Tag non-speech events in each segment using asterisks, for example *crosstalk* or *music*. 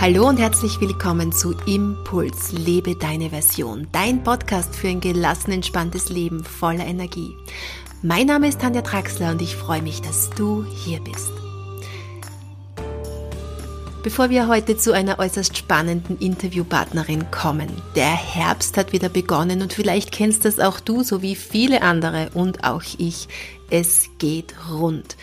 Hallo und herzlich willkommen zu Impuls, lebe deine Version, dein Podcast für ein gelassen, entspanntes Leben voller Energie. Mein Name ist Tanja Traxler und ich freue mich, dass du hier bist. Bevor wir heute zu einer äußerst spannenden Interviewpartnerin kommen. Der Herbst hat wieder begonnen und vielleicht kennst das auch du, so wie viele andere und auch ich. Es geht rund.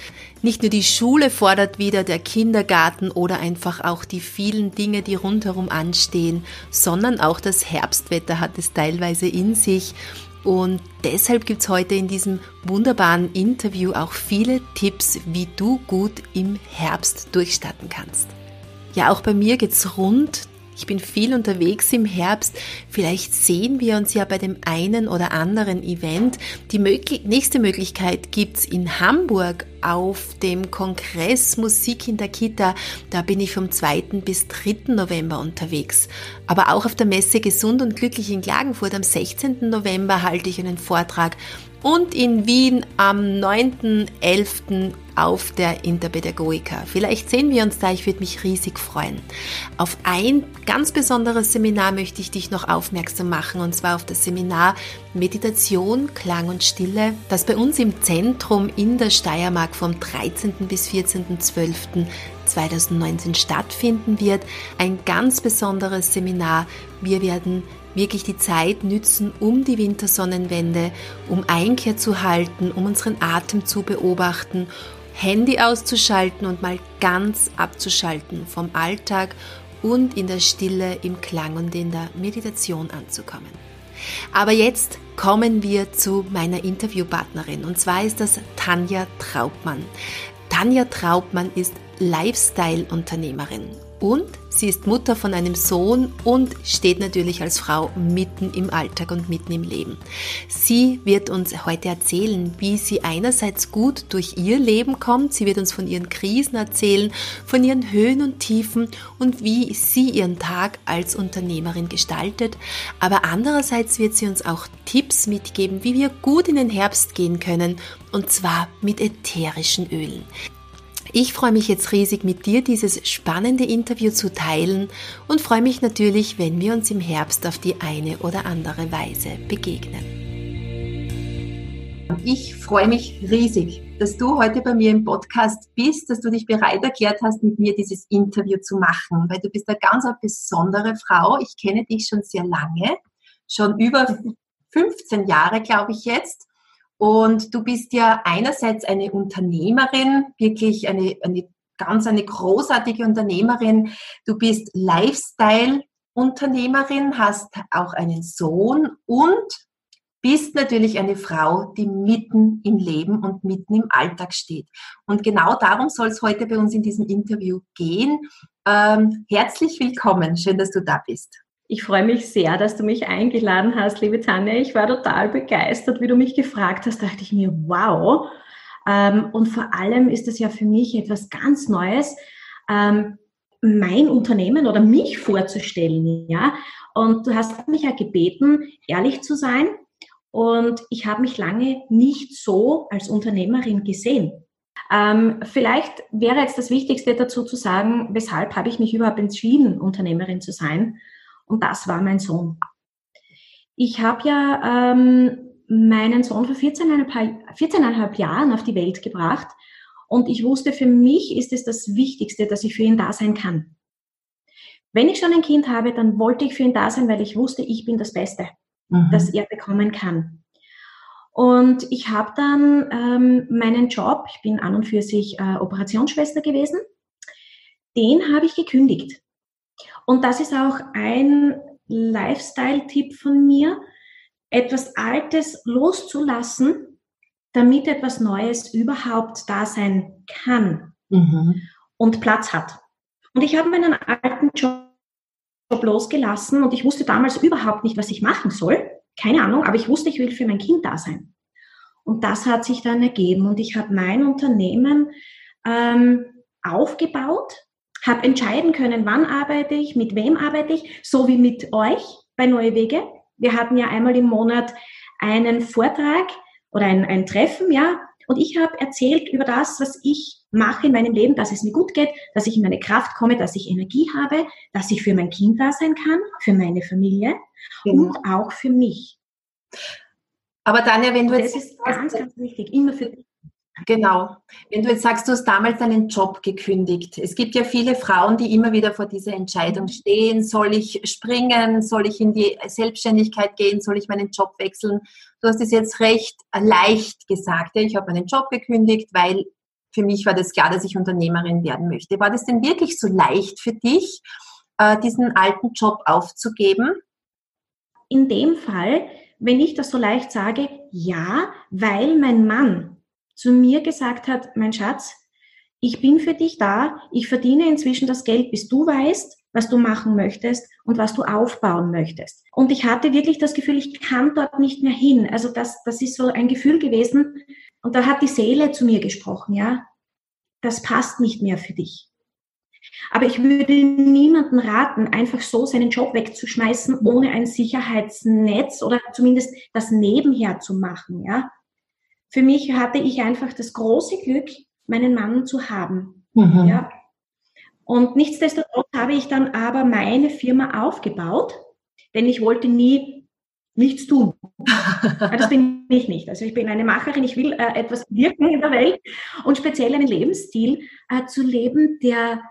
Nicht nur die Schule fordert wieder, der Kindergarten oder einfach auch die vielen Dinge, die rundherum anstehen, sondern auch das Herbstwetter hat es teilweise in sich. Und deshalb gibt es heute in diesem wunderbaren Interview auch viele Tipps, wie du gut im Herbst durchstarten kannst. Ja, auch bei mir geht's rund. Ich bin viel unterwegs im Herbst. Vielleicht sehen wir uns ja bei dem einen oder anderen Event. Die möglich nächste Möglichkeit gibt's in Hamburg auf dem Kongress Musik in der Kita. Da bin ich vom 2. bis 3. November unterwegs. Aber auch auf der Messe Gesund und Glücklich in Klagenfurt am 16. November halte ich einen Vortrag und in Wien am 9.11. auf der Interpädagogika. Vielleicht sehen wir uns da, ich würde mich riesig freuen. Auf ein ganz besonderes Seminar möchte ich dich noch aufmerksam machen und zwar auf das Seminar Meditation, Klang und Stille, das bei uns im Zentrum in der Steiermark vom 13. bis 14.12.2019 stattfinden wird. Ein ganz besonderes Seminar. Wir werden wirklich die Zeit nützen, um die Wintersonnenwende, um Einkehr zu halten, um unseren Atem zu beobachten, Handy auszuschalten und mal ganz abzuschalten vom Alltag und in der Stille, im Klang und in der Meditation anzukommen. Aber jetzt kommen wir zu meiner Interviewpartnerin und zwar ist das Tanja Traubmann. Tanja Traubmann ist Lifestyle-Unternehmerin und sie ist Mutter von einem Sohn und steht natürlich als Frau mitten im Alltag und mitten im Leben. Sie wird uns heute erzählen, wie sie einerseits gut durch ihr Leben kommt. Sie wird uns von ihren Krisen erzählen, von ihren Höhen und Tiefen und wie sie ihren Tag als Unternehmerin gestaltet. Aber andererseits wird sie uns auch Tipps mitgeben, wie wir gut in den Herbst gehen können und zwar mit ätherischen Ölen. Ich freue mich jetzt riesig mit dir dieses spannende Interview zu teilen und freue mich natürlich, wenn wir uns im Herbst auf die eine oder andere Weise begegnen. Ich freue mich riesig, dass du heute bei mir im Podcast bist, dass du dich bereit erklärt hast, mit mir dieses Interview zu machen, weil du bist eine ganz besondere Frau. Ich kenne dich schon sehr lange, schon über 15 Jahre, glaube ich jetzt. Und du bist ja einerseits eine Unternehmerin, wirklich eine, eine ganz eine großartige Unternehmerin. Du bist Lifestyle-Unternehmerin, hast auch einen Sohn und bist natürlich eine Frau, die mitten im Leben und mitten im Alltag steht. Und genau darum soll es heute bei uns in diesem Interview gehen. Ähm, herzlich willkommen, schön, dass du da bist. Ich freue mich sehr, dass du mich eingeladen hast, liebe Tanja. Ich war total begeistert, wie du mich gefragt hast. Da dachte ich mir, wow. Ähm, und vor allem ist es ja für mich etwas ganz Neues, ähm, mein Unternehmen oder mich vorzustellen, ja. Und du hast mich ja gebeten, ehrlich zu sein. Und ich habe mich lange nicht so als Unternehmerin gesehen. Ähm, vielleicht wäre jetzt das Wichtigste dazu zu sagen, weshalb habe ich mich überhaupt entschieden, Unternehmerin zu sein. Und das war mein Sohn. Ich habe ja ähm, meinen Sohn vor 14,5, 14,5 Jahren auf die Welt gebracht und ich wusste, für mich ist es das Wichtigste, dass ich für ihn da sein kann. Wenn ich schon ein Kind habe, dann wollte ich für ihn da sein, weil ich wusste, ich bin das Beste, mhm. das er bekommen kann. Und ich habe dann ähm, meinen Job, ich bin an und für sich äh, Operationsschwester gewesen, den habe ich gekündigt. Und das ist auch ein Lifestyle-Tipp von mir, etwas Altes loszulassen, damit etwas Neues überhaupt da sein kann mhm. und Platz hat. Und ich habe meinen alten Job losgelassen und ich wusste damals überhaupt nicht, was ich machen soll. Keine Ahnung, aber ich wusste, ich will für mein Kind da sein. Und das hat sich dann ergeben und ich habe mein Unternehmen ähm, aufgebaut habe entscheiden können, wann arbeite ich, mit wem arbeite ich, so wie mit euch bei Neue Wege. Wir hatten ja einmal im Monat einen Vortrag oder ein, ein Treffen, ja, Und ich habe erzählt über das, was ich mache in meinem Leben, dass es mir gut geht, dass ich in meine Kraft komme, dass ich Energie habe, dass ich für mein Kind da sein kann, für meine Familie genau. und auch für mich. Aber Tanja, wenn du das jetzt... Das ist ganz, ganz wichtig, immer für dich. Genau. Wenn du jetzt sagst, du hast damals deinen Job gekündigt. Es gibt ja viele Frauen, die immer wieder vor dieser Entscheidung mhm. stehen. Soll ich springen? Soll ich in die Selbstständigkeit gehen? Soll ich meinen Job wechseln? Du hast es jetzt recht leicht gesagt. Ich habe meinen Job gekündigt, weil für mich war das klar, dass ich Unternehmerin werden möchte. War das denn wirklich so leicht für dich, äh, diesen alten Job aufzugeben? In dem Fall, wenn ich das so leicht sage, ja, weil mein Mann zu mir gesagt hat, mein Schatz, ich bin für dich da, ich verdiene inzwischen das Geld, bis du weißt, was du machen möchtest und was du aufbauen möchtest. Und ich hatte wirklich das Gefühl, ich kann dort nicht mehr hin. Also das, das ist so ein Gefühl gewesen. Und da hat die Seele zu mir gesprochen, ja, das passt nicht mehr für dich. Aber ich würde niemanden raten, einfach so seinen Job wegzuschmeißen, ohne ein Sicherheitsnetz oder zumindest das nebenher zu machen, ja für mich hatte ich einfach das große Glück, meinen Mann zu haben. Mhm. Ja. Und nichtsdestotrotz habe ich dann aber meine Firma aufgebaut, denn ich wollte nie nichts tun. das bin ich nicht. Also ich bin eine Macherin, ich will äh, etwas wirken in der Welt und speziell einen Lebensstil äh, zu leben, der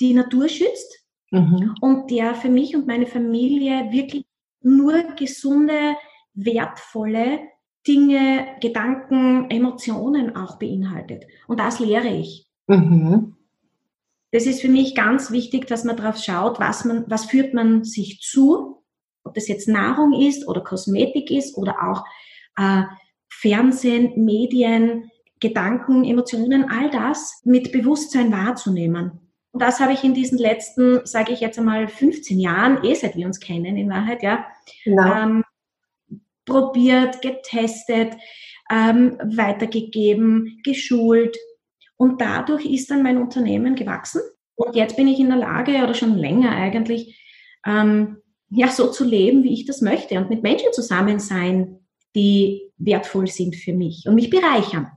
die Natur schützt mhm. und der für mich und meine Familie wirklich nur gesunde, wertvolle Dinge, Gedanken, Emotionen auch beinhaltet. Und das lehre ich. Mhm. Das ist für mich ganz wichtig, dass man darauf schaut, was man, was führt man sich zu, ob das jetzt Nahrung ist oder Kosmetik ist oder auch äh, Fernsehen, Medien, Gedanken, Emotionen, all das mit Bewusstsein wahrzunehmen. Und das habe ich in diesen letzten, sage ich jetzt einmal, 15 Jahren, eh seit wir uns kennen in Wahrheit, ja, genau. ähm, probiert, getestet, ähm, weitergegeben, geschult. Und dadurch ist dann mein Unternehmen gewachsen. Und jetzt bin ich in der Lage, oder schon länger eigentlich, ähm, ja, so zu leben, wie ich das möchte und mit Menschen zusammen sein, die wertvoll sind für mich und mich bereichern.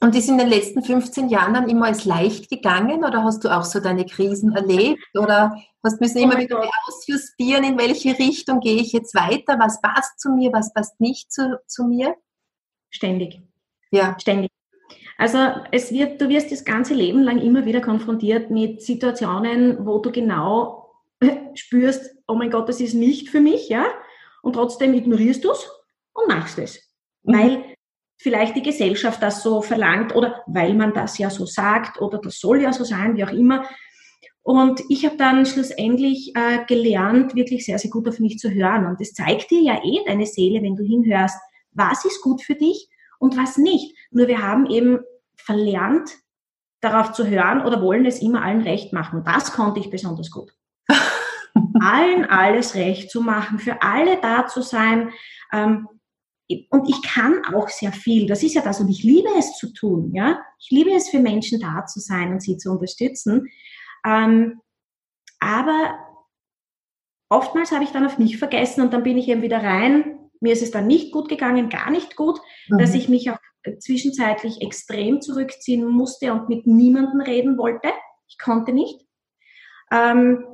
Und ist in den letzten 15 Jahren dann immer als leicht gegangen oder hast du auch so deine Krisen erlebt oder hast müssen immer oh wieder ausjustieren, in welche Richtung gehe ich jetzt weiter, was passt zu mir, was passt nicht zu, zu mir? Ständig. Ja. Ständig. Also es wird, du wirst das ganze Leben lang immer wieder konfrontiert mit Situationen, wo du genau *laughs* spürst, oh mein Gott, das ist nicht für mich, ja, und trotzdem ignorierst du es und machst es. Mhm. Weil vielleicht die Gesellschaft das so verlangt oder weil man das ja so sagt oder das soll ja so sein, wie auch immer. Und ich habe dann schlussendlich äh, gelernt, wirklich sehr, sehr gut auf mich zu hören. Und das zeigt dir ja eh deine Seele, wenn du hinhörst, was ist gut für dich und was nicht. Nur wir haben eben verlernt, darauf zu hören oder wollen es immer allen recht machen. Und das konnte ich besonders gut. *laughs* allen alles recht zu machen, für alle da zu sein, ähm, und ich kann auch sehr viel. Das ist ja das und ich liebe es zu tun. Ja, ich liebe es für Menschen da zu sein und sie zu unterstützen. Ähm, aber oftmals habe ich dann auf mich vergessen und dann bin ich eben wieder rein. Mir ist es dann nicht gut gegangen, gar nicht gut, mhm. dass ich mich auch zwischenzeitlich extrem zurückziehen musste und mit niemandem reden wollte. Ich konnte nicht. Ähm,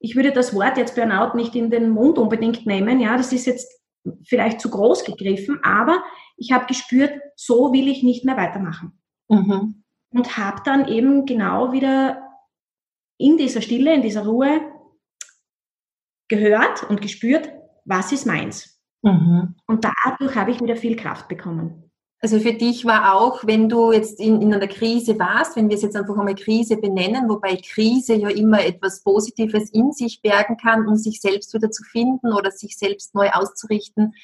ich würde das Wort jetzt Burnout nicht in den Mund unbedingt nehmen. Ja, das ist jetzt vielleicht zu groß gegriffen, aber ich habe gespürt, so will ich nicht mehr weitermachen. Mhm. Und habe dann eben genau wieder in dieser Stille, in dieser Ruhe gehört und gespürt, was ist meins. Mhm. Und dadurch habe ich wieder viel Kraft bekommen. Also für dich war auch, wenn du jetzt in, in einer Krise warst, wenn wir es jetzt einfach einmal Krise benennen, wobei Krise ja immer etwas Positives in sich bergen kann, um sich selbst wieder zu finden oder sich selbst neu auszurichten.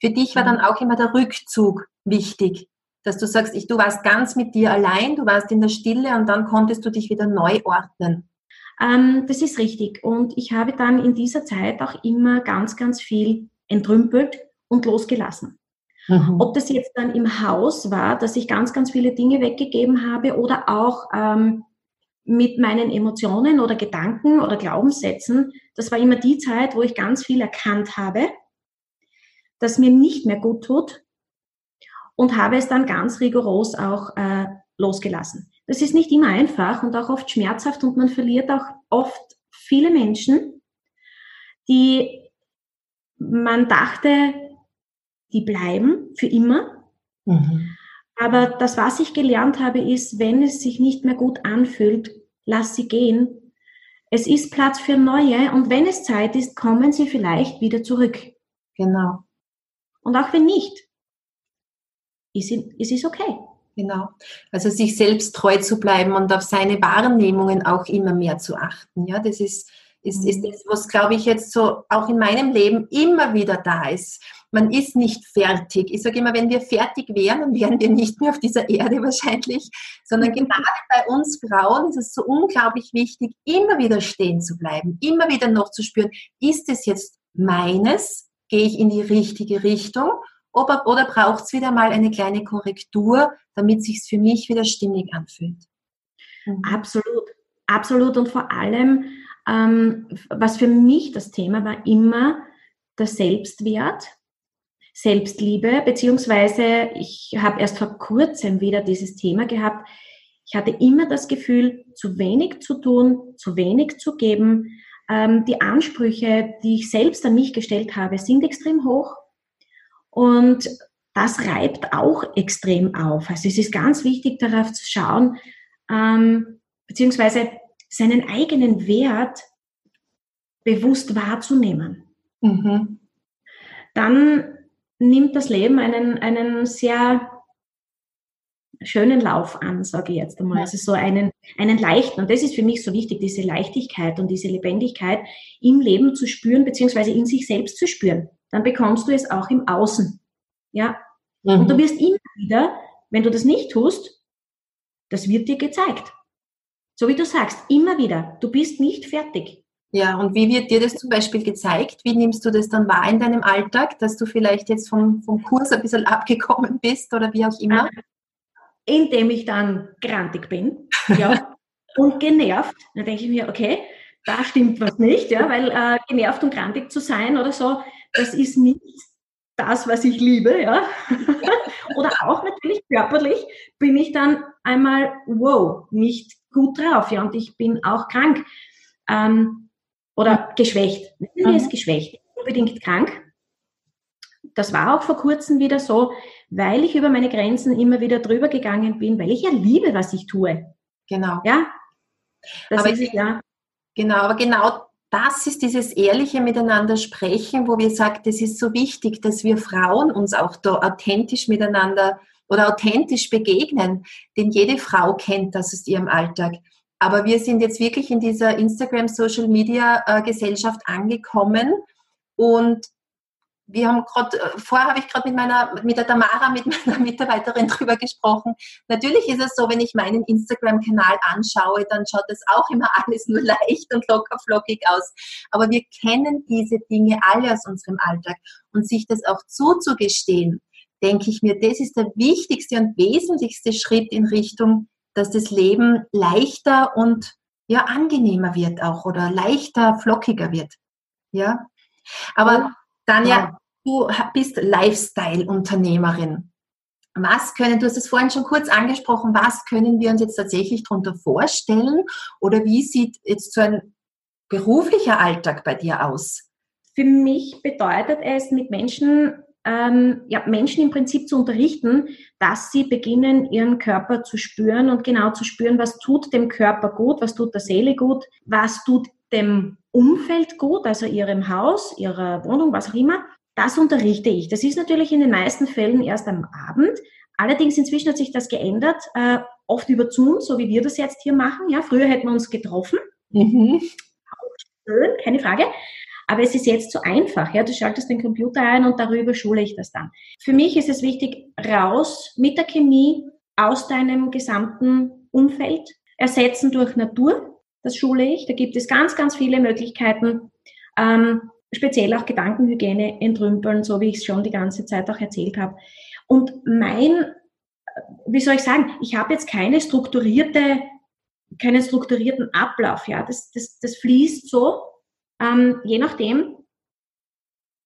Für dich war dann auch immer der Rückzug wichtig, dass du sagst, ich, du warst ganz mit dir allein, du warst in der Stille und dann konntest du dich wieder neu ordnen. Ähm, das ist richtig. Und ich habe dann in dieser Zeit auch immer ganz, ganz viel entrümpelt und losgelassen. Mhm. Ob das jetzt dann im Haus war, dass ich ganz, ganz viele Dinge weggegeben habe oder auch ähm, mit meinen Emotionen oder Gedanken oder Glaubenssätzen, das war immer die Zeit, wo ich ganz viel erkannt habe, dass mir nicht mehr gut tut und habe es dann ganz rigoros auch äh, losgelassen. Das ist nicht immer einfach und auch oft schmerzhaft und man verliert auch oft viele Menschen, die man dachte, die bleiben für immer. Mhm. Aber das, was ich gelernt habe, ist, wenn es sich nicht mehr gut anfühlt, lass sie gehen. Es ist Platz für neue und wenn es Zeit ist, kommen sie vielleicht wieder zurück. Genau. Und auch wenn nicht, ist es okay. Genau. Also sich selbst treu zu bleiben und auf seine Wahrnehmungen auch immer mehr zu achten. Ja, das ist, ist, ist mhm. das, was, glaube ich, jetzt so auch in meinem Leben immer wieder da ist. Man ist nicht fertig. Ich sage immer, wenn wir fertig wären, dann wären wir nicht mehr auf dieser Erde wahrscheinlich, sondern mhm. gerade bei uns Frauen ist es so unglaublich wichtig, immer wieder stehen zu bleiben, immer wieder noch zu spüren, ist es jetzt meines? Gehe ich in die richtige Richtung? Oder, oder braucht es wieder mal eine kleine Korrektur, damit sich für mich wieder stimmig anfühlt? Mhm. Absolut, absolut. Und vor allem, ähm, was für mich das Thema war, immer der Selbstwert, Selbstliebe, beziehungsweise ich habe erst vor kurzem wieder dieses Thema gehabt. Ich hatte immer das Gefühl, zu wenig zu tun, zu wenig zu geben. Ähm, die Ansprüche, die ich selbst an mich gestellt habe, sind extrem hoch. Und das reibt auch extrem auf. Also es ist ganz wichtig, darauf zu schauen, ähm, beziehungsweise seinen eigenen Wert bewusst wahrzunehmen. Mhm. Dann nimmt das Leben einen, einen sehr schönen Lauf an, sage ich jetzt einmal. Also so einen, einen leichten. Und das ist für mich so wichtig, diese Leichtigkeit und diese Lebendigkeit im Leben zu spüren, beziehungsweise in sich selbst zu spüren dann bekommst du es auch im Außen. Ja. Mhm. Und du wirst immer wieder, wenn du das nicht tust, das wird dir gezeigt. So wie du sagst, immer wieder, du bist nicht fertig. Ja, und wie wird dir das zum Beispiel gezeigt? Wie nimmst du das dann wahr in deinem Alltag, dass du vielleicht jetzt vom, vom Kurs ein bisschen *laughs* abgekommen bist oder wie auch immer? Ah, indem ich dann grantig bin ja, *laughs* und genervt. Dann denke ich mir, okay, da stimmt was nicht, ja, weil äh, genervt und grantig zu sein oder so, das ist nicht das, was ich liebe, ja. *laughs* Oder auch natürlich körperlich bin ich dann einmal, wow, nicht gut drauf, ja, und ich bin auch krank. Ähm, oder geschwächt. Mir ist geschwächt, unbedingt krank. Das war auch vor kurzem wieder so, weil ich über meine Grenzen immer wieder drüber gegangen bin, weil ich ja liebe, was ich tue. Genau. Ja. Das aber ist, ja. Genau, aber genau das ist dieses ehrliche Miteinander sprechen, wo wir sagen, das ist so wichtig, dass wir Frauen uns auch da authentisch miteinander oder authentisch begegnen, denn jede Frau kennt das aus ihrem Alltag. Aber wir sind jetzt wirklich in dieser Instagram Social Media äh, angekommen und wir haben gerade, äh, vorher habe ich gerade mit meiner, mit der Tamara, mit *laughs* meiner Mitarbeiterin drüber gesprochen. Natürlich ist es so, wenn ich meinen Instagram-Kanal anschaue, dann schaut das auch immer *laughs* alles nur leicht und locker flockig aus. Aber wir kennen diese Dinge alle aus unserem Alltag. Und sich das auch zuzugestehen, denke ich mir, das ist der wichtigste und wesentlichste Schritt in Richtung, dass das Leben leichter und ja, angenehmer wird auch oder leichter, flockiger wird. Ja. Aber Tanja, du bist Lifestyle-Unternehmerin. Was können, du hast es vorhin schon kurz angesprochen, was können wir uns jetzt tatsächlich darunter vorstellen? Oder wie sieht jetzt so ein beruflicher Alltag bei dir aus? Für mich bedeutet es, mit Menschen, ähm, ja, Menschen im Prinzip zu unterrichten, dass sie beginnen, ihren Körper zu spüren und genau zu spüren, was tut dem Körper gut, was tut der Seele gut, was tut dem Umfeld gut, also ihrem Haus, ihrer Wohnung, was auch immer, das unterrichte ich. Das ist natürlich in den meisten Fällen erst am Abend. Allerdings inzwischen hat sich das geändert, äh, oft über Zoom, so wie wir das jetzt hier machen. Ja, früher hätten wir uns getroffen. Mhm. Schön, keine Frage. Aber es ist jetzt so einfach. Ja, du schaltest den Computer ein und darüber schule ich das dann. Für mich ist es wichtig, raus mit der Chemie aus deinem gesamten Umfeld, ersetzen durch Natur das schule ich. Da gibt es ganz, ganz viele Möglichkeiten, ähm, speziell auch Gedankenhygiene entrümpeln, so wie ich es schon die ganze Zeit auch erzählt habe. Und mein, wie soll ich sagen, ich habe jetzt keine strukturierte, keinen strukturierten Ablauf, ja, das, das, das fließt so, ähm, je nachdem,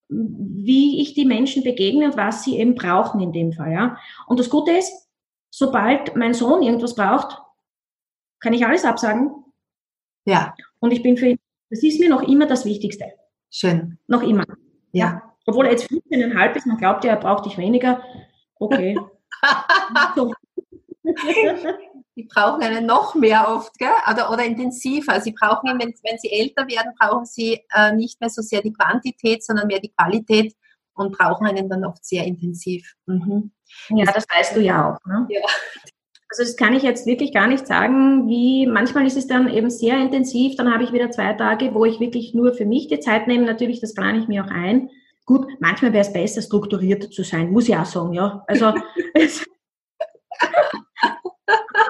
wie ich die Menschen begegne und was sie eben brauchen in dem Fall. Ja. Und das Gute ist, sobald mein Sohn irgendwas braucht, kann ich alles absagen. Ja. Und ich bin für ihn, das ist mir noch immer das Wichtigste. Schön. Noch immer. Ja. ja. Obwohl er jetzt 15,5 ist, man glaubt ja, er braucht dich weniger. Okay. so. *laughs* *laughs* *laughs* Die brauchen einen noch mehr oft, gell? Oder, oder intensiver. Sie brauchen, wenn, wenn sie älter werden, brauchen sie äh, nicht mehr so sehr die Quantität, sondern mehr die Qualität und brauchen einen dann oft sehr intensiv. Mhm. Ja, das weißt du ja auch. Ne? Ja. Also das kann ich jetzt wirklich gar nicht sagen, wie manchmal ist es dann eben sehr intensiv, dann habe ich wieder zwei Tage, wo ich wirklich nur für mich die Zeit nehme. Natürlich, das plane ich mir auch ein. Gut, manchmal wäre es besser, strukturierter zu sein, muss ich auch sagen, ja. Also *laughs*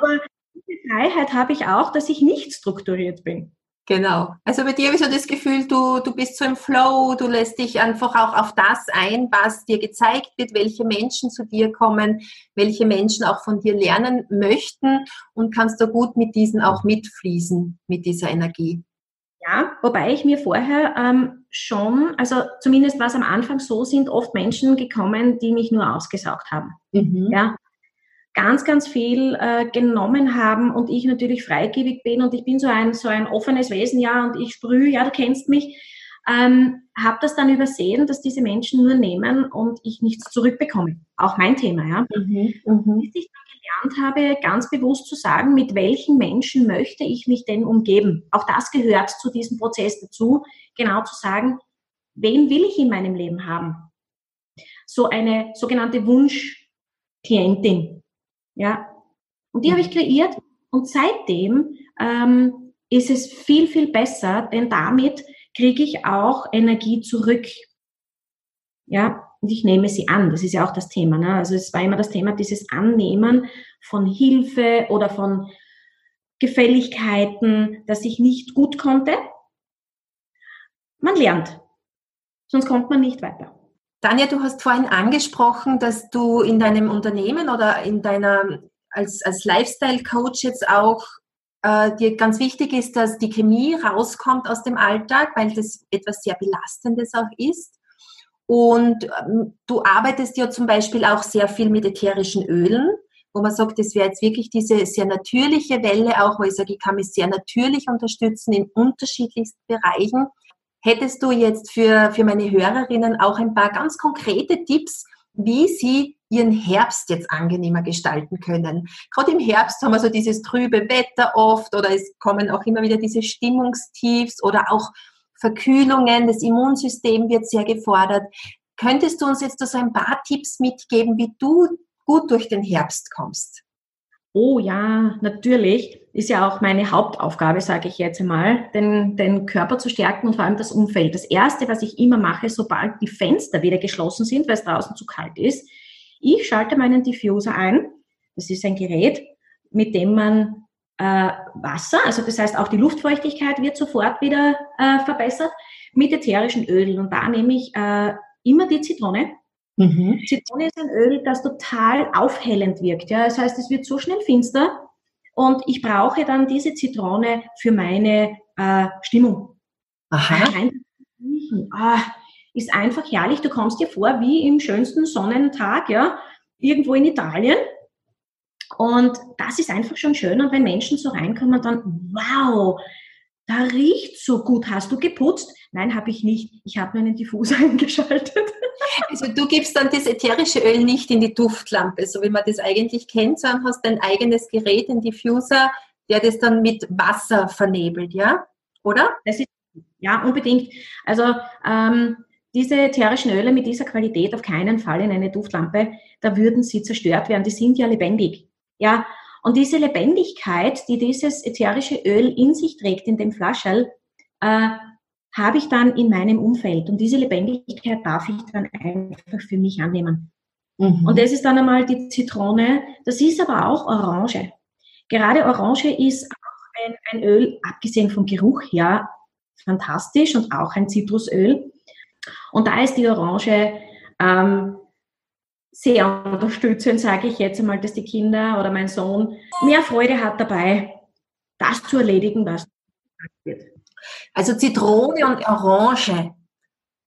aber diese Freiheit habe ich auch, dass ich nicht strukturiert bin. Genau. Also bei dir habe ich so das Gefühl, du, du bist so im Flow, du lässt dich einfach auch auf das ein, was dir gezeigt wird, welche Menschen zu dir kommen, welche Menschen auch von dir lernen möchten und kannst da gut mit diesen auch mitfließen, mit dieser Energie. Ja, wobei ich mir vorher ähm, schon, also zumindest war es am Anfang so, sind oft Menschen gekommen, die mich nur ausgesaugt haben. Mhm. Ja, ganz, ganz viel äh, genommen haben und ich natürlich freigebig bin und ich bin so ein, so ein offenes Wesen, ja, und ich sprühe, ja, du kennst mich, ähm, habe das dann übersehen, dass diese Menschen nur nehmen und ich nichts zurückbekomme. Auch mein Thema, ja. Mhm, mhm. Bis ich dann gelernt habe, ganz bewusst zu sagen, mit welchen Menschen möchte ich mich denn umgeben. Auch das gehört zu diesem Prozess dazu, genau zu sagen, wen will ich in meinem Leben haben? So eine sogenannte Wunschklientin, ja. Und die habe ich kreiert und seitdem ähm, ist es viel, viel besser, denn damit kriege ich auch Energie zurück. Ja, und ich nehme sie an. Das ist ja auch das Thema. Ne? Also es war immer das Thema dieses Annehmen von Hilfe oder von Gefälligkeiten, dass ich nicht gut konnte. Man lernt. Sonst kommt man nicht weiter. Tanja, du hast vorhin angesprochen, dass du in deinem Unternehmen oder in deiner als, als Lifestyle-Coach jetzt auch äh, dir ganz wichtig ist, dass die Chemie rauskommt aus dem Alltag, weil das etwas sehr Belastendes auch ist. Und ähm, du arbeitest ja zum Beispiel auch sehr viel mit ätherischen Ölen, wo man sagt, das wäre jetzt wirklich diese sehr natürliche Welle auch, wo ich sage, ich kann mich sehr natürlich unterstützen in unterschiedlichsten Bereichen. Hättest du jetzt für, für meine Hörerinnen auch ein paar ganz konkrete Tipps, wie sie ihren Herbst jetzt angenehmer gestalten können. Gerade im Herbst haben wir so dieses trübe Wetter oft oder es kommen auch immer wieder diese Stimmungstiefs oder auch Verkühlungen. Das Immunsystem wird sehr gefordert. Könntest du uns jetzt so ein paar Tipps mitgeben, wie du gut durch den Herbst kommst? Oh ja, natürlich. Ist ja auch meine Hauptaufgabe, sage ich jetzt einmal, den, den Körper zu stärken und vor allem das Umfeld. Das Erste, was ich immer mache, sobald die Fenster wieder geschlossen sind, weil es draußen zu kalt ist, ich schalte meinen Diffuser ein. Das ist ein Gerät, mit dem man äh, Wasser, also das heißt auch die Luftfeuchtigkeit wird sofort wieder äh, verbessert, mit ätherischen Ölen. Und da nehme ich äh, immer die Zitrone, Mhm. Zitrone ist ein Öl, das total aufhellend wirkt. Ja? Das heißt, es wird so schnell finster und ich brauche dann diese Zitrone für meine äh, Stimmung. Aha. Ah, ist einfach herrlich. Du kommst dir vor wie im schönsten Sonnentag, ja, irgendwo in Italien. Und das ist einfach schon schön. Und wenn Menschen so reinkommen, dann, wow, da riecht so gut. Hast du geputzt? Nein, habe ich nicht. Ich habe meinen Diffuser *laughs* eingeschaltet. Also du gibst dann das ätherische Öl nicht in die Duftlampe, so wie man das eigentlich kennt, sondern hast dein eigenes Gerät, den Diffuser, der das dann mit Wasser vernebelt, ja? Oder? Ist, ja, unbedingt. Also ähm, diese ätherischen Öle mit dieser Qualität auf keinen Fall in eine Duftlampe, da würden sie zerstört werden. Die sind ja lebendig. Ja, und diese Lebendigkeit, die dieses ätherische Öl in sich trägt, in dem Flascherl, äh, habe ich dann in meinem Umfeld. Und diese Lebendigkeit darf ich dann einfach für mich annehmen. Mhm. Und das ist dann einmal die Zitrone. Das ist aber auch Orange. Gerade Orange ist auch ein, ein Öl, abgesehen vom Geruch her, fantastisch und auch ein Zitrusöl. Und da ist die Orange ähm, sehr unterstützend, sage ich jetzt einmal, dass die Kinder oder mein Sohn mehr Freude hat dabei, das zu erledigen, was wird. Also Zitrone und Orange.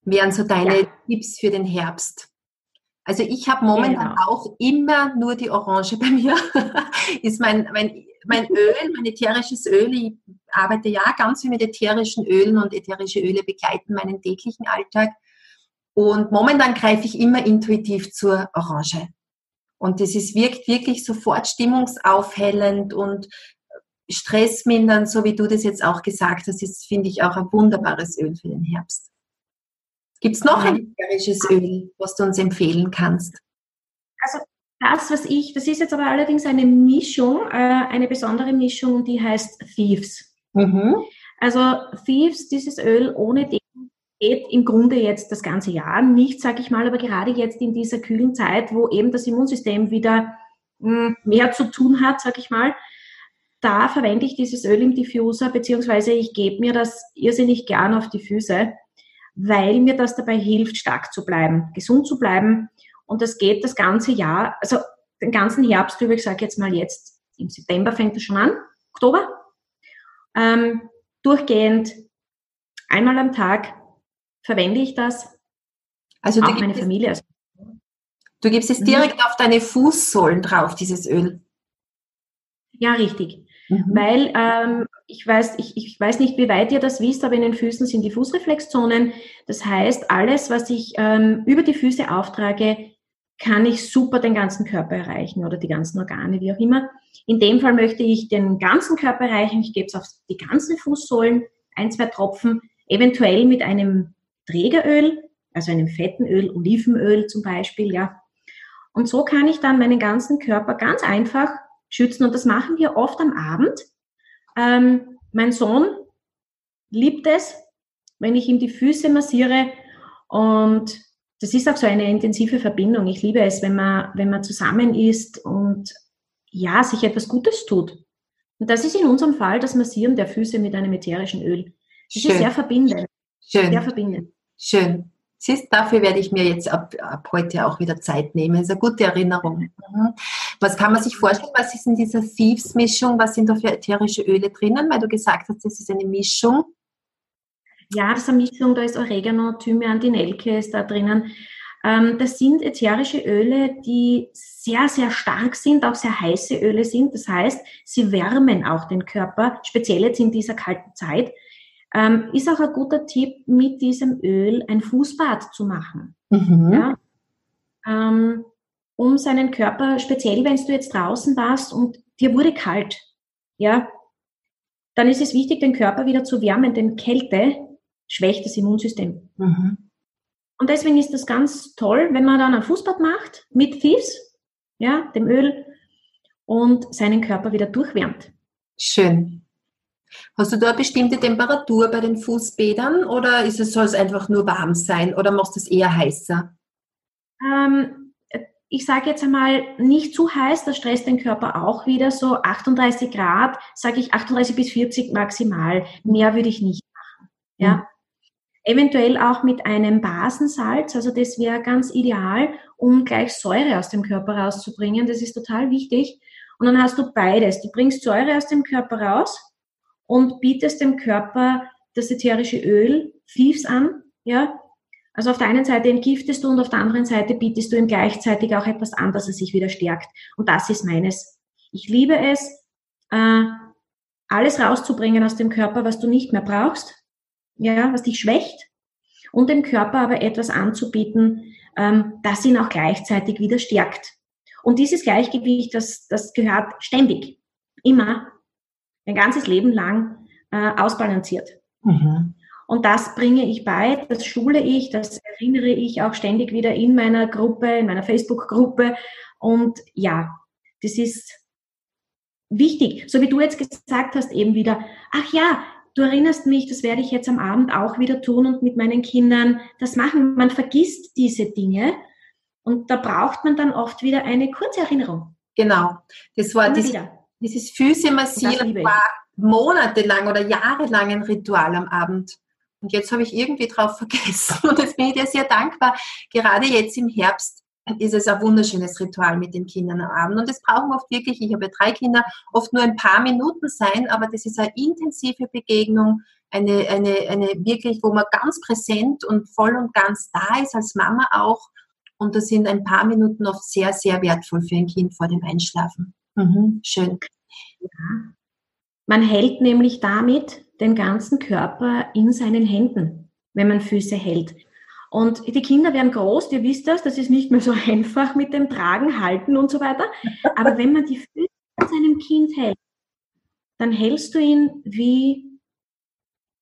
wären so deine ja. Tipps für den Herbst. Also ich habe momentan genau. auch immer nur die Orange bei mir. *laughs* ist mein, mein, mein *laughs* Öl, mein ätherisches Öl. Ich arbeite ja ganz viel mit ätherischen Ölen und ätherische Öle begleiten meinen täglichen Alltag. Und momentan greife ich immer intuitiv zur Orange. Und das ist, wirkt wirklich sofort stimmungsaufhellend und stressmindernd, so wie du das jetzt auch gesagt hast, ist, finde ich, auch ein wunderbares Öl für den Herbst. Gibt es noch ein ätherisches Öl, was du uns empfehlen kannst? Also das, was ich, das ist jetzt aber allerdings eine Mischung, äh, eine besondere Mischung, die heißt Thieves. Mhm. Also Thieves, dieses Öl ohne den geht im Grunde jetzt das ganze Jahr nicht, sage ich mal, aber gerade jetzt in dieser kühlen Zeit, wo eben das Immunsystem wieder mh, hm, mehr zu tun hat, sage ich mal, da verwende ich dieses Öl im Diffuser, beziehungsweise ich gebe mir das irrsinnig gern auf die Füße weil mir das dabei hilft, stark zu bleiben, gesund zu bleiben. Und das geht das ganze Jahr, also den ganzen Herbst über, ich sage jetzt mal jetzt, im September fängt es schon an, Oktober, ähm, durchgehend, einmal am Tag verwende ich das. Also auch meine Familie. Also du gibst es direkt mhm. auf deine Fußsohlen drauf, dieses Öl. Ja, richtig. Mhm. Weil ähm, ich, weiß, ich, ich weiß nicht, wie weit ihr das wisst, aber in den Füßen sind die Fußreflexzonen. Das heißt, alles, was ich ähm, über die Füße auftrage, kann ich super den ganzen Körper erreichen oder die ganzen Organe, wie auch immer. In dem Fall möchte ich den ganzen Körper erreichen. Ich gebe es auf die ganzen Fußsohlen, ein, zwei Tropfen, eventuell mit einem Trägeröl, also einem fetten Öl, Olivenöl zum Beispiel, ja. Und so kann ich dann meinen ganzen Körper ganz einfach schützen. Und das machen wir oft am Abend. Ähm, mein Sohn liebt es, wenn ich ihm die Füße massiere. Und das ist auch so eine intensive Verbindung. Ich liebe es, wenn man, wenn man zusammen ist und ja, sich etwas Gutes tut. Und das ist in unserem Fall das Massieren der Füße mit einem ätherischen Öl. Das Schön. ist sehr verbindend. Schön. Sehr verbindend. Schön. Siehst, dafür werde ich mir jetzt ab, ab heute auch wieder Zeit nehmen. Das ist eine gute Erinnerung. Mhm. Was kann man sich vorstellen? Was ist in dieser Thieves-Mischung? Was sind da für ätherische Öle drinnen? Weil du gesagt hast, das ist eine Mischung. Ja, das ist eine Mischung. Da ist Oregano, Thymian, die Nelke ist da drinnen. Ähm, das sind ätherische Öle, die sehr, sehr stark sind, auch sehr heiße Öle sind. Das heißt, sie wärmen auch den Körper, speziell jetzt in dieser kalten Zeit. Ähm, ist auch ein guter Tipp, mit diesem Öl ein Fußbad zu machen. Mhm. Ja? Ähm, um seinen Körper, speziell wenn du jetzt draußen warst und dir wurde kalt, ja, dann ist es wichtig, den Körper wieder zu wärmen, denn Kälte schwächt das Immunsystem. Mhm. Und deswegen ist das ganz toll, wenn man dann ein Fußbad macht mit Thieves, ja, dem Öl, und seinen Körper wieder durchwärmt. Schön. Hast du da eine bestimmte Temperatur bei den Fußbädern oder ist es, soll es einfach nur warm sein oder machst du es eher heißer? Ähm, ich sage jetzt einmal nicht zu heiß, das stresst den Körper auch wieder. So 38 Grad, sage ich 38 bis 40 maximal. Mehr würde ich nicht machen. Ja. Mhm. Eventuell auch mit einem Basensalz, also das wäre ganz ideal, um gleich Säure aus dem Körper rauszubringen. Das ist total wichtig. Und dann hast du beides. Du bringst Säure aus dem Körper raus und bietest dem Körper das ätherische Öl, Thieves an, ja. Also auf der einen Seite entgiftest du und auf der anderen Seite bietest du ihm gleichzeitig auch etwas an, dass er sich wieder stärkt. Und das ist meines. Ich liebe es, äh, alles rauszubringen aus dem Körper, was du nicht mehr brauchst, ja, was dich schwächt, und dem Körper aber etwas anzubieten, ähm, das ihn auch gleichzeitig wieder stärkt. Und dieses Gleichgewicht, das, das gehört ständig, immer ein ganzes Leben lang äh, ausbalanciert. Mhm. Und das bringe ich bei, das schule ich, das erinnere ich auch ständig wieder in meiner Gruppe, in meiner Facebook-Gruppe. Und ja, das ist wichtig. So wie du jetzt gesagt hast, eben wieder, ach ja, du erinnerst mich, das werde ich jetzt am Abend auch wieder tun und mit meinen Kindern das machen. Man vergisst diese Dinge und da braucht man dann oft wieder eine kurze Erinnerung. Genau. Das war dieses, dieses Füße massieren war monatelang oder jahrelang ein Ritual am Abend. Und jetzt habe ich irgendwie drauf *laughs* vergessen. Und jetzt bin ich dir sehr dankbar. Gerade jetzt im Herbst ist es ein wunderschönes Ritual mit den Kindern am Abend. Und es brauchen oft wirklich, ich habe drei Kinder, oft nur ein paar Minuten sein, aber das ist eine intensive Begegnung, eine, eine, eine wirklich, wo man ganz präsent und voll und ganz da ist, als Mama auch. Und da sind ein paar Minuten oft sehr, sehr wertvoll für ein Kind vor dem Einschlafen. Mhm, schön. Ja. Man hält nämlich damit den ganzen Körper in seinen Händen, wenn man Füße hält. Und die Kinder werden groß, ihr wisst das, das ist nicht mehr so *laughs* einfach mit dem Tragen, Halten und so weiter. Aber wenn man die Füße an seinem Kind hält, dann hältst du ihn wie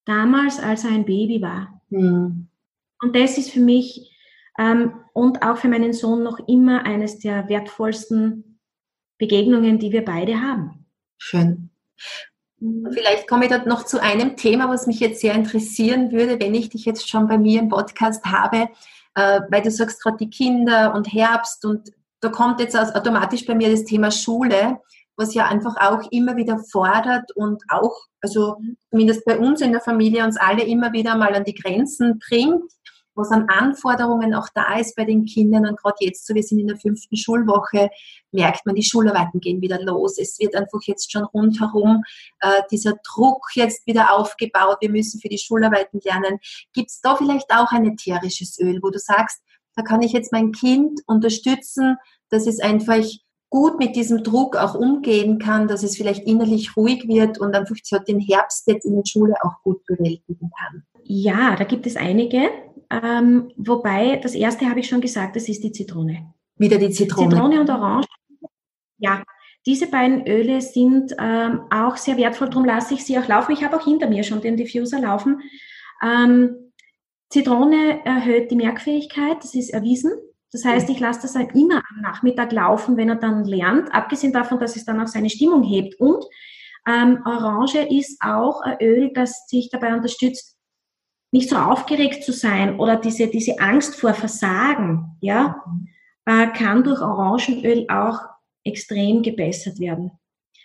damals, als er ein Baby war. Mhm. Und das ist für mich ähm, und auch für meinen Sohn noch immer eines der wertvollsten Begegnungen, die wir beide haben. Schön. Mhm. Vielleicht komme ich dort noch zu einem Thema, was mich jetzt sehr interessieren würde, wenn ich dich jetzt schon bei mir im Podcast habe, äh, weil du sagst gerade die Kinder und Herbst und da kommt jetzt automatisch bei mir das Thema Schule, was ja einfach auch immer wieder fordert und auch, also zumindest bei uns in der Familie, uns alle immer wieder mal an die Grenzen bringt was an Anforderungen auch da ist bei den Kindern. Und gerade jetzt, so wir sind in der fünften Schulwoche, merkt man, die Schularbeiten gehen wieder los. Es wird einfach jetzt schon rundherum äh, dieser Druck jetzt wieder aufgebaut. Wir müssen für die Schularbeiten lernen. Gibt es da vielleicht auch ein ätherisches Öl, wo du sagst, da kann ich jetzt mein Kind unterstützen, dass es einfach gut mit diesem Druck auch umgehen kann, dass es vielleicht innerlich ruhig wird und einfach den Herbst jetzt in der Schule auch gut bewältigen kann? Ja, da gibt es einige. Ähm, wobei, das erste habe ich schon gesagt, das ist die Zitrone. Wieder die Zitrone. Zitrone und Orange. Ja, diese beiden Öle sind ähm, auch sehr wertvoll, darum lasse ich sie auch laufen. Ich habe auch hinter mir schon den Diffuser laufen. Ähm, Zitrone erhöht die Merkfähigkeit, das ist erwiesen. Das heißt, ich lasse das halt immer am Nachmittag laufen, wenn er dann lernt, abgesehen davon, dass es dann auch seine Stimmung hebt. Und ähm, Orange ist auch ein Öl, das sich dabei unterstützt, nicht so aufgeregt zu sein oder diese, diese Angst vor Versagen, ja, äh, kann durch Orangenöl auch extrem gebessert werden.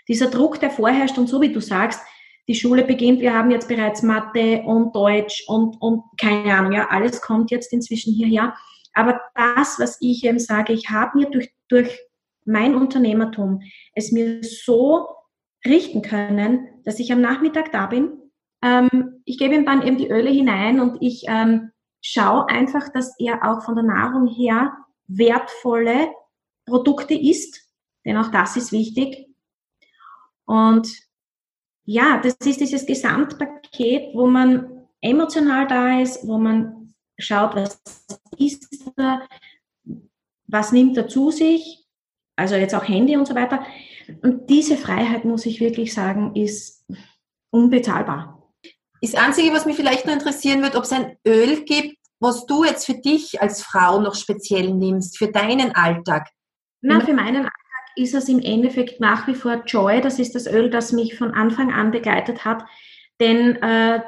Dieser Druck, der vorherrscht und so wie du sagst, die Schule beginnt, wir haben jetzt bereits Mathe und Deutsch und, und keine Ahnung, ja, alles kommt jetzt inzwischen hierher. Aber das, was ich eben sage, ich habe mir durch, durch mein Unternehmertum es mir so richten können, dass ich am Nachmittag da bin, ähm, ich gebe ihm dann eben die Öle hinein und ich ähm, schaue einfach, dass er auch von der Nahrung her wertvolle Produkte isst, denn auch das ist wichtig. Und ja, das ist dieses Gesamtpaket, wo man emotional da ist, wo man schaut, was ist er, was nimmt er zu sich, also jetzt auch Handy und so weiter. Und diese Freiheit, muss ich wirklich sagen, ist unbezahlbar. Das Einzige, was mich vielleicht noch interessieren wird, ob es ein Öl gibt, was du jetzt für dich als Frau noch speziell nimmst, für deinen Alltag. Na, für meinen Alltag ist es im Endeffekt nach wie vor Joy. Das ist das Öl, das mich von Anfang an begleitet hat. Denn äh,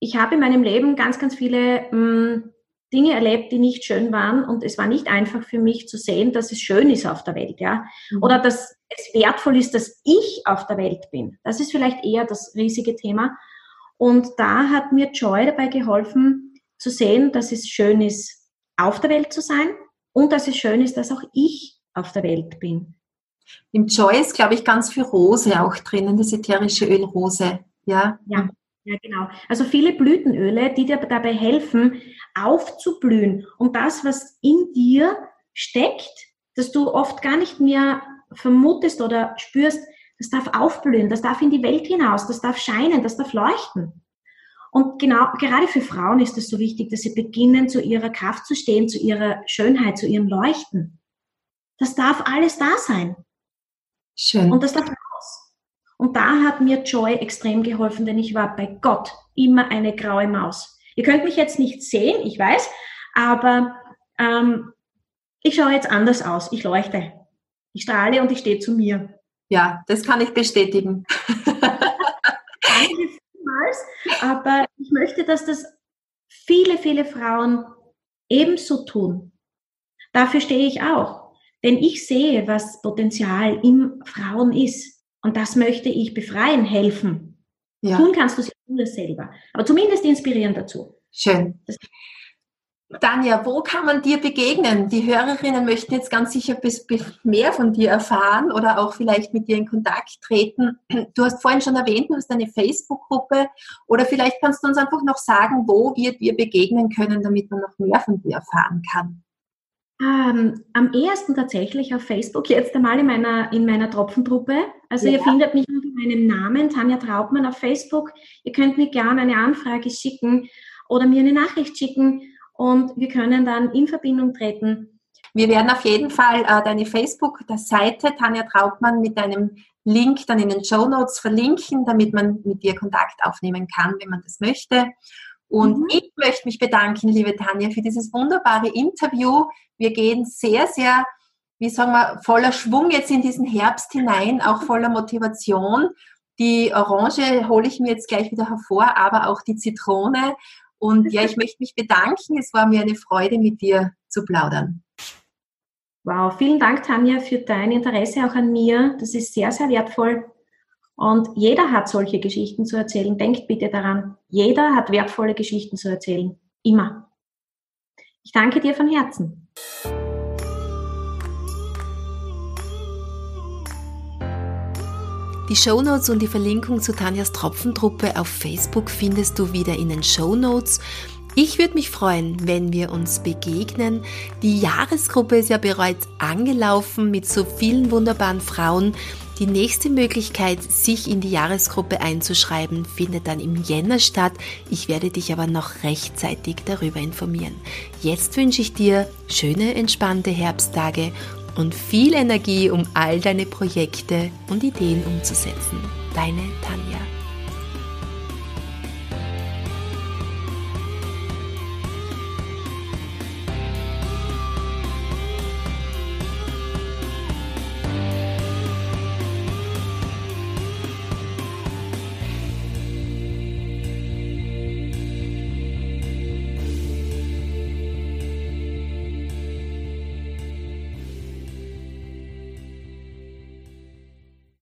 ich habe in meinem Leben ganz, ganz viele mh, hm, Dinge erlebt, die nicht schön waren. Und es war nicht einfach für mich zu sehen, dass es schön ist auf der Welt, ja. Mhm. Oder dass es wertvoll ist, dass ich auf der Welt bin. Das ist vielleicht eher das riesige Thema. Und da hat mir Joy dabei geholfen, zu sehen, dass es schön ist, auf der Welt zu sein und dass es schön ist, dass auch ich auf der Welt bin. Im Joy ist, glaube ich, ganz viel Rose auch drinnen, das ätherische Öl Rose. Ja. ja. Ja, genau. Also viele Blütenöle, die dir dabei helfen, aufzublühen. Und das, was in dir steckt, dass du oft gar nicht mehr vermutest oder spürst, das darf aufblühen, das darf in die Welt hinaus, das darf scheinen, das darf leuchten. Und genau, gerade für Frauen ist es so wichtig, dass sie beginnen, zu ihrer Kraft zu stehen, zu ihrer Schönheit, zu ihrem Leuchten. Das darf alles da sein. Schön. Und das darf raus. Und da hat mir Joy extrem geholfen, denn ich war bei Gott immer eine graue Maus. Ihr könnt mich jetzt nicht sehen, ich weiß, aber ähm, ich schaue jetzt anders aus. Ich leuchte. Ich strahle und ich stehe zu mir. Ja, das kann ich bestätigen. aber ich möchte, dass das viele, viele Frauen ebenso tun. Dafür stehe ich auch. Denn ich sehe, was Potenzial in Frauen ist. Und das möchte ich befreien, helfen. Ja. Tun kannst du es selber. Aber zumindest inspirieren dazu. Schön. Tanja, wo kann man dir begegnen? Die Hörerinnen möchten jetzt ganz sicher mehr von dir erfahren oder auch vielleicht mit dir in Kontakt treten. Du hast vorhin schon erwähnt, du hast eine Facebook-Gruppe oder vielleicht kannst du uns einfach noch sagen, wo wir dir begegnen können, damit man noch mehr von dir erfahren kann. Ähm, am ehesten tatsächlich auf Facebook, jetzt einmal in meiner, in meiner Tropfentruppe. Also ja. ihr findet mich unter meinem Namen, Tanja Trautmann, auf Facebook. Ihr könnt mir gerne eine Anfrage schicken oder mir eine Nachricht schicken und wir können dann in Verbindung treten. Wir werden auf jeden Fall äh, deine Facebook-Seite Tanja Trautmann mit deinem Link dann in den Show Notes verlinken, damit man mit dir Kontakt aufnehmen kann, wenn man das möchte. Und mhm. ich möchte mich bedanken, liebe Tanja, für dieses wunderbare Interview. Wir gehen sehr, sehr, wie sagen wir, voller Schwung jetzt in diesen Herbst hinein, auch voller Motivation. Die Orange hole ich mir jetzt gleich wieder hervor, aber auch die Zitrone. Und ja, ich möchte mich bedanken. Es war mir eine Freude, mit dir zu plaudern. Wow, vielen Dank, Tanja, für dein Interesse auch an mir. Das ist sehr, sehr wertvoll. Und jeder hat solche Geschichten zu erzählen. Denkt bitte daran, jeder hat wertvolle Geschichten zu erzählen. Immer. Ich danke dir von Herzen. Die Shownotes und die Verlinkung zu Tanjas Tropfentruppe auf Facebook findest du wieder in den Shownotes. Ich würde mich freuen, wenn wir uns begegnen. Die Jahresgruppe ist ja bereits angelaufen mit so vielen wunderbaren Frauen. Die nächste Möglichkeit, sich in die Jahresgruppe einzuschreiben, findet dann im Jänner statt. Ich werde dich aber noch rechtzeitig darüber informieren. Jetzt wünsche ich dir schöne, entspannte Herbsttage und viel Energie, um all deine Projekte und Ideen umzusetzen. Deine Tanja.